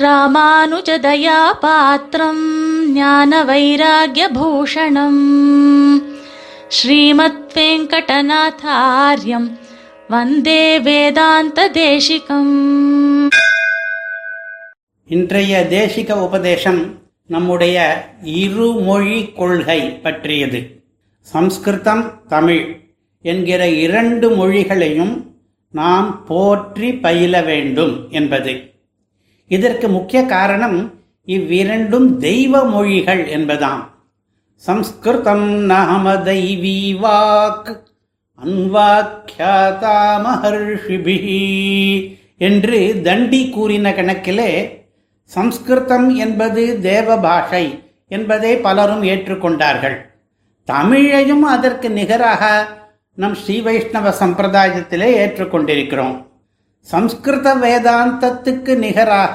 ராமானுஜதயா பாத்திரம் ஞான வைராகியபூஷணம் ஸ்ரீமத் வெங்கடநாதாரியம் வந்தே வேதாந்த தேசிகம் இன்றைய தேசிக உபதேசம் நம்முடைய இருமொழி கொள்கை பற்றியது. சம்ஸ்கிருதம் தமிழ் என்கிற இரண்டு மொழிகளையும் நாம் போற்றி பயில வேண்டும் என்பது. இதற்கு முக்கிய காரணம் இவ்விரண்டும் தெய்வ மொழிகள் என்பதாம். சம்ஸ்கிருதம் நாம தெய்வீ வாக் அன்வாக்கியாதா மகர்ஷிபிஹி என்று தண்டி கூறின கணக்கிலே சம்ஸ்கிருதம் என்பது தேவ பாஷை என்பதை பலரும் ஏற்றுக்கொண்டார்கள். தமிழையும் அதற்கு நிகராக நம் ஸ்ரீ வைஷ்ணவ சம்பிரதாயத்திலே ஏற்றுக்கொண்டிருக்கிறோம். சம்ஸ்கிருத வேதாந்தத்துக்கு நிகராக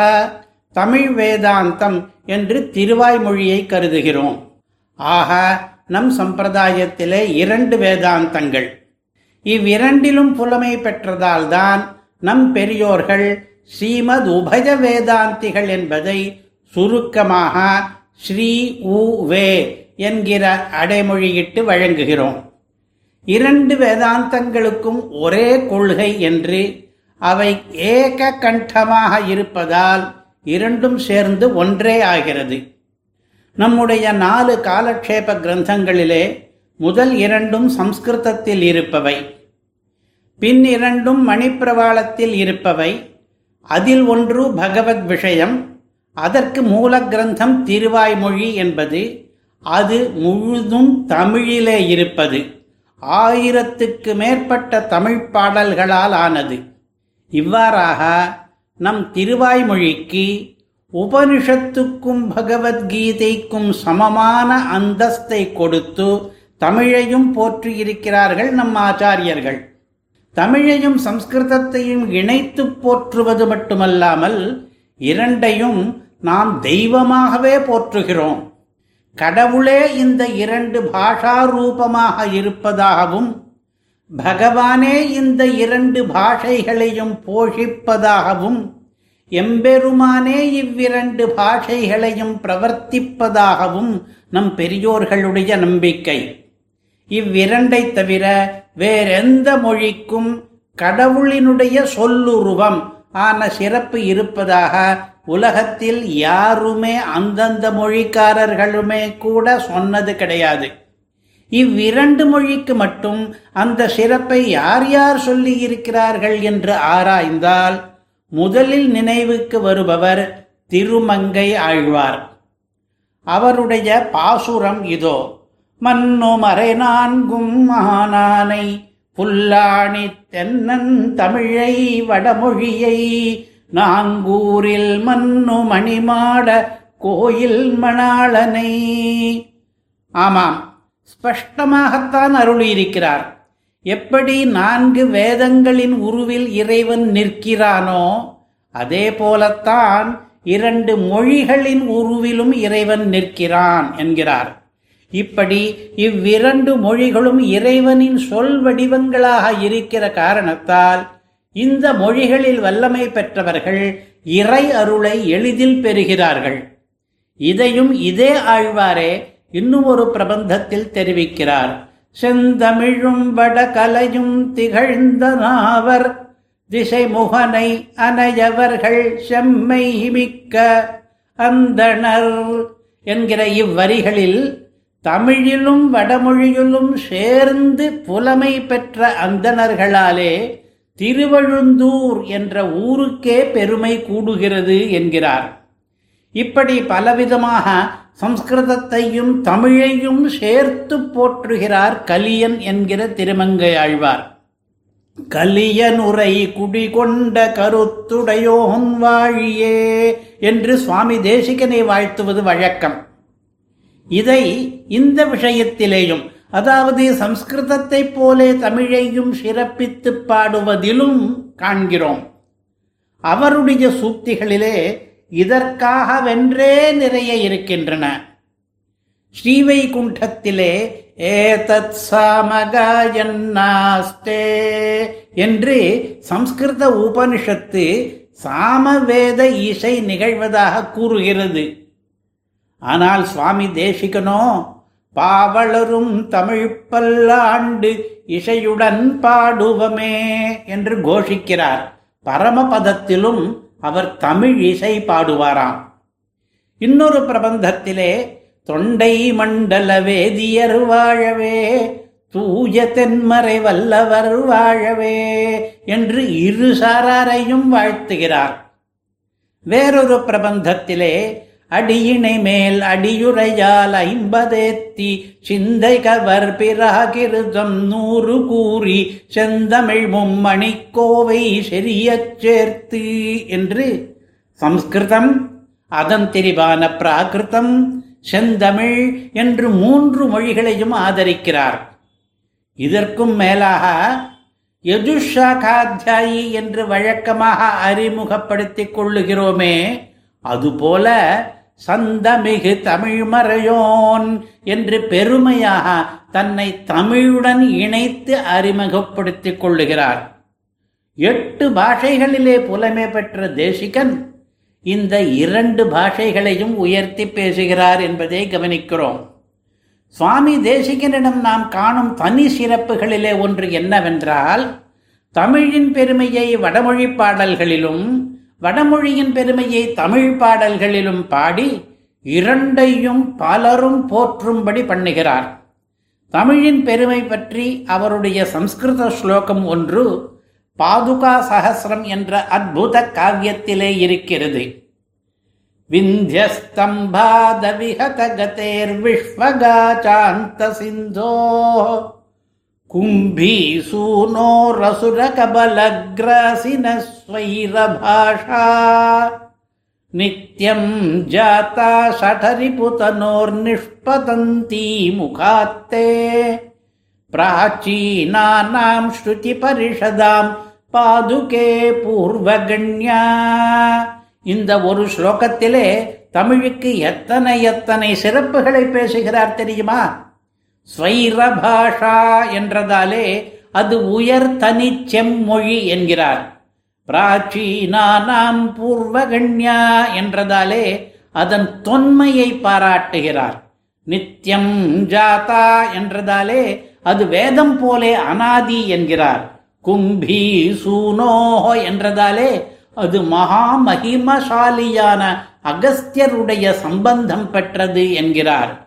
தமிழ் வேதாந்தம் என்று திருவாய்மொழியை கருதுகிறோம். ஆக நம் சம்பிரதாயத்திலே இரண்டு வேதாந்தங்கள். இவ்விரண்டிலும் புலமை பெற்றதால்தான் நம் பெரியோர்கள் ஸ்ரீமத் உபய வேதாந்திகள் என்பதை சுருக்கமாக ஸ்ரீ உ வே என்கிற அடைமொழியிட்டு வழங்குகிறோம். இரண்டு வேதாந்தங்களுக்கும் ஒரே கொள்கை என்று அவை ஏக கண்டமாக இருப்பதால் இரண்டும் சேர்ந்து ஒன்றே ஆகிறது. நம்முடைய நாலு காலக்ஷேப கிரந்தங்களிலே முதல் இரண்டும் சம்ஸ்கிருதத்தில் இருப்பவை. பின் இரண்டும் மணிப்பிரவாளத்தில் இருப்பவை. அதில் ஒன்று பகவத் விஷயம் அதற்கு மூல கிரந்தம் திருவாய்மொழி என்பது. அது முழுதும் தமிழிலே இருப்பது. ஆயிரத்துக்கு மேற்பட்ட தமிழ் பாடல்களால் ஆனது. இவ்வாறாக நம் திருவாய்மொழிக்கு உபனிஷத்துக்கும் பகவத்கீதைக்கும் சமமான அந்தஸ்தை கொடுத்து தமிழையும் போற்றியிருக்கிறார்கள் நம் ஆச்சாரியர்கள். தமிழையும் சம்ஸ்கிருதத்தையும் இணைத்து போற்றுவது மட்டுமல்லாமல் இரண்டையும் நாம் தெய்வமாகவே போற்றுகிறோம். கடவுளே இந்த இரண்டு பாஷா ரூபமாக இருப்பதாகவும் பகவானே இந்த இரண்டு பாஷைகளையும் போஷிப்பதாகவும் எம்பெருமானே இவ்விரண்டு பாஷைகளையும் பிரவர்த்திப்பதாகவும் நம் பெரியோர்களுடைய நம்பிக்கை. இவ்விரண்டை தவிர வேறெந்த மொழிக்கும் கடவுளினுடைய சொல்லுருவம் ஆன சிறப்பு இருப்பதாக உலகத்தில் யாருமே அந்தந்த மொழிக்காரர்களுமே கூட சொன்னது கிடையாது. இவ்விரண்டு மொழிக்கு மட்டும் அந்த சிறப்பை யார் யார் சொல்லி இருக்கிறார்கள் என்று ஆராய்ந்தால் முதலில் நினைவுக்கு வருபவர் திருமங்கை ஆழ்வார். அவருடைய பாசுரம் இதோ மன்னு மறை நான்கும் மகானானை புல்லாணி தென்னன் தமிழை வடமொழியை நாங்கூரில் மன்னு மணிமாட கோயில் மணாளனை. ஆமாம் ஸ்பஷ்டமாகத்தான் அருளியிருக்கிறார். எப்படி நான்கு வேதங்களின் உருவில் இறைவன் நிற்கிறானோ அதே போலத்தான் இரண்டு மொழிகளின் உருவிலும் இறைவன் நிற்கிறான் என்கிறார். இப்படி இவ்விரண்டு மொழிகளும் இறைவனின் சொல் வடிவங்களாக இருக்கிற காரணத்தால் இந்த மொழிகளில் வல்லமை பெற்றவர்கள் இறை அருளை எளிதில் பெறுகிறார்கள். இதையும் இதே ஆழ்வாரே இன்னும் ஒரு பிரபந்தத்தில் தெரிவிக்கிறார். செந்தமிழும் வடகலையும் திகழ்ந்த நாவர் திசை முகனை அனையவர்கள் செம்மை மிக்க அந்தணர் என்கிற இவ்வரிகளில் தமிழிலும் வடமொழியிலும் சேர்ந்து புலமை பெற்ற அந்தணர்களாலே திருவழுந்தூர் என்ற ஊருக்கே பெருமை கூடுகிறது என்கிறார். இப்படி பலவிதமாக சம்ஸ்கிருதத்தையும் தமிழையும் சேர்த்து போற்றுகிறார் கலியன் என்கிற திருமங்கை ஆழ்வார். கலியனுரை குடிகொண்ட கருத்துடையோன் வாழியே என்று சுவாமி தேசிகனை வாழ்த்துவது வழக்கம். இதை இந்த விஷயத்திலேயும் அதாவது சம்ஸ்கிருதத்தைப் போலே தமிழையும் சிறப்பித்து பாடுவதிலும் காண்கிறோம். அவருடைய சூக்திகளிலே இதற்காக வென்றே நிறைய இருக்கின்றன. ஸ்ரீவைகுண்டத்திலே ஏதத் சாமகாயன்னாஸ்தே என்று சம்ஸ்கிருத உபனிஷத்து சாமவேத இசை நிகழ்வதாக கூறுகிறது. ஆனால் சுவாமி தேசிகனோ பாவளரும் தமிழ் பல்லாண்டு இசையுடன் பாடுவமே என்று கோஷிக்கிறார். பரமபதத்திலும் அவர் தமிழ் இசை பாடுவாராம். இன்னொரு பிரபந்தத்திலே தொண்டை மண்டல வேதியர் வாழவே தூய தென்மறை வல்லவர் வாழவே என்று இரு சாராரையும் வாழ்த்துகிறார். வேறொரு பிரபந்தத்திலே அடியினை மேல் அடியுரையால் ஐம்பதேத்தி சிந்தை கவர் பிராகிருதம் நூறு கூறி செந்தமிழ் மும்மணிக்கோவை செரிய சேர்த்து என்று சம்ஸ்கிருதம் அதன் திரிவான பிராகிருதம் செந்தமிழ் என்று மூன்று மொழிகளையும் ஆதரிக்கிறார். இதற்கும் மேலாக யஜுஷாகாத்தியாயி என்று வழக்கமாக அறிமுகப்படுத்திக் கொள்ளுகிறோமே அதுபோல சந்தமிகு தமிழ் மறையோன் என்று பெருமையாக தன்னை தமிழுடன் இணைத்து அறிமுகப்படுத்திக் கொள்ளுகிறார். எட்டு பாஷைகளிலே புலமை பெற்ற தேசிகன் இந்த இரண்டு பாஷைகளையும் உயர்த்தி பேசுகிறார் என்பதை கவனிக்கிறோம். சுவாமி தேசிகனிடம் நாம் காணும் தனி சிறப்புகளிலே ஒன்று என்னவென்றால் தமிழின் பெருமையை வடமொழி பாடல்களிலும் வடமொழியின் பெருமையை தமிழ் பாடல்களிலும் பாடி இரண்டையும் பலரும் போற்றும்படி பண்ணுகிறார். தமிழின் பெருமை பற்றி அவருடைய சம்ஸ்கிருத ஸ்லோகம் ஒன்று பாதுகா சகசிரம் என்ற அற்புத காவியத்திலே இருக்கிறது. விந்தியஸ்தம்பாத விஹத கதேர் விஸ்வகாச்சாந்த சிந்தோ கும்பி சூனோ ரசுர கபலக்ராசின ஸ்வைரபாஷா நித்யம் ஜாதா ஷடரிபுதனோர்நிஷ்பதந்தி முகாத்தே प्राचीनानां श्रुतिपरिषदां பாதுகே பூர்வகண்யா இந்த ஒரு ஸ்லோகத்திலே தமிழுக்கு எத்தனை எத்தனை சிறப்புகளை பேசுகிறார் தெரியுமா ஸ்வைரபாஷா என்றதாலே அது உயர் தனி செம்மொழி என்கிறார். பிராச்சீனானாம் பூர்வகண்யா என்றதாலே அதன் தொன்மையை பாராட்டுகிறார். நித்தியம் ஜாதா என்றதாலே அது வேதம் போலே அனாதி என்கிறார். கும்பி சூனோஹோ என்றதாலே அது மகா மகிமசாலியான அகஸ்தியருடைய சம்பந்தம் பெற்றது என்கிறார்.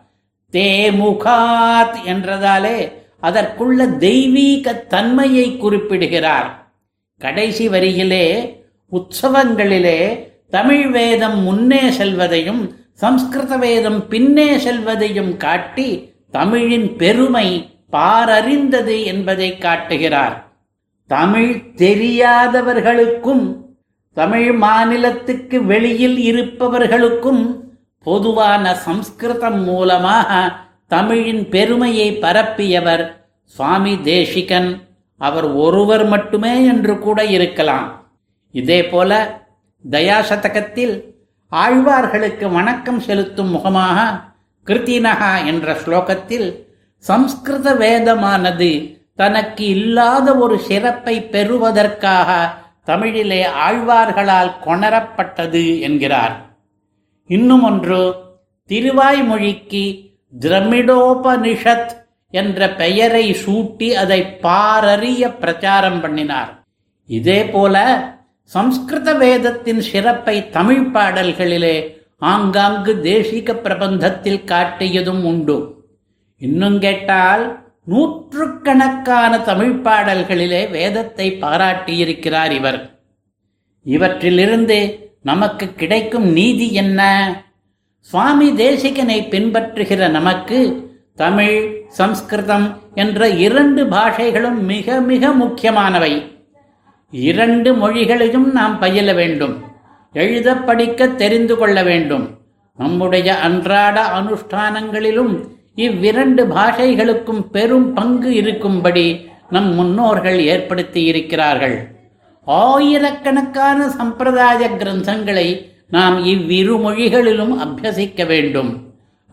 தேமுகாத் என்றதாலே அதற்குள்ள தெய்வீக தன்மையை குறிப்பிடுகிறார். கடைசி வரியிலே உற்சவங்களிலே தமிழ் வேதம் முன்னே செல்வதையும் சம்ஸ்கிருத வேதம் பின்னே செல்வதையும் காட்டி தமிழின் பெருமை பாரறிந்தது என்பதை காட்டுகிறார். தமிழ் தெரியாதவர்களுக்கும் தமிழ் மாநிலத்துக்கு வெளியில் இருப்பவர்களுக்கும் பொதுவான சம்ஸ்கிருதம் மூலமாக தமிழின் பெருமையை பரப்பியவர் சுவாமி தேசிகன். அவர் ஒருவர் மட்டுமே என்று கூட இருக்கலாம். இதே போல தயாசதகத்தில் ஆழ்வார்களுக்கு வணக்கம் செலுத்தும் முகமாக கிருத்தினகா என்ற ஸ்லோகத்தில் சம்ஸ்கிருத வேதமானது தனக்கு இல்லாத ஒரு சிறப்பை பெறுவதற்காக தமிழிலே ஆழ்வார்களால் கொணரப்பட்டது என்கிறார். இன்னும் ஒன்று திருவாய்மொழிக்கு திரமிடோபனிஷத் என்ற பெயரை சூட்டி அதை பாரறிய பிரச்சாரம் பண்ணினார். இதே போல சம்ஸ்கிருத வேதத்தின் சிறப்பை தமிழ் பாடல்களிலே ஆங்காங்கு தேசிக பிரபந்தத்தில் காட்டியதும் உண்டு. இன்னும் கேட்டால் நூற்றுக்கணக்கான தமிழ் பாடல்களிலே வேதத்தை பாராட்டியிருக்கிறார் இவர். இவற்றிலிருந்து நமக்கு கிடைக்கும் நீதி என்ன? சுவாமி தேசிகனை பின்பற்றுகிற நமக்கு தமிழ் சம்ஸ்கிருதம் என்ற இரண்டு பாஷைகளும் மிக மிக முக்கியமானவை. இரண்டு மொழிகளையும் நாம் பயில வேண்டும். எழுத படிக்க தெரிந்து கொள்ள வேண்டும். நம்முடைய அன்றாட அனுஷ்டானங்களிலும் இவ்விரண்டு பாஷைகளுக்கும் பெரும் பங்கு இருக்கும்படி நம் முன்னோர்கள் ஏற்படுத்தி இருக்கிறார்கள். ஆயிரக்கணக்கான சம்பிரதாய கிரந்தங்களை நாம் இவ்விரு மொழிகளிலும் அபியசிக்க வேண்டும்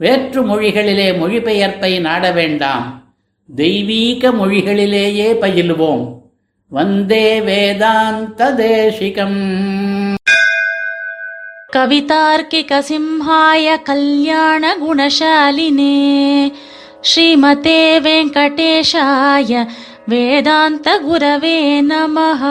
வேற்று மொழிகளிலே மொழிபெயர்ப்பை நாட வேண்டாம் தெய்வீக மொழிகளிலேயே பயிலுவோம் வந்தே வேதாந்த தேசிகம் कवितार्किकसिंहाय कल्याणगुणशालिने श्रीमते वेङ्कटेशाय वेदान्तगुरवे नमः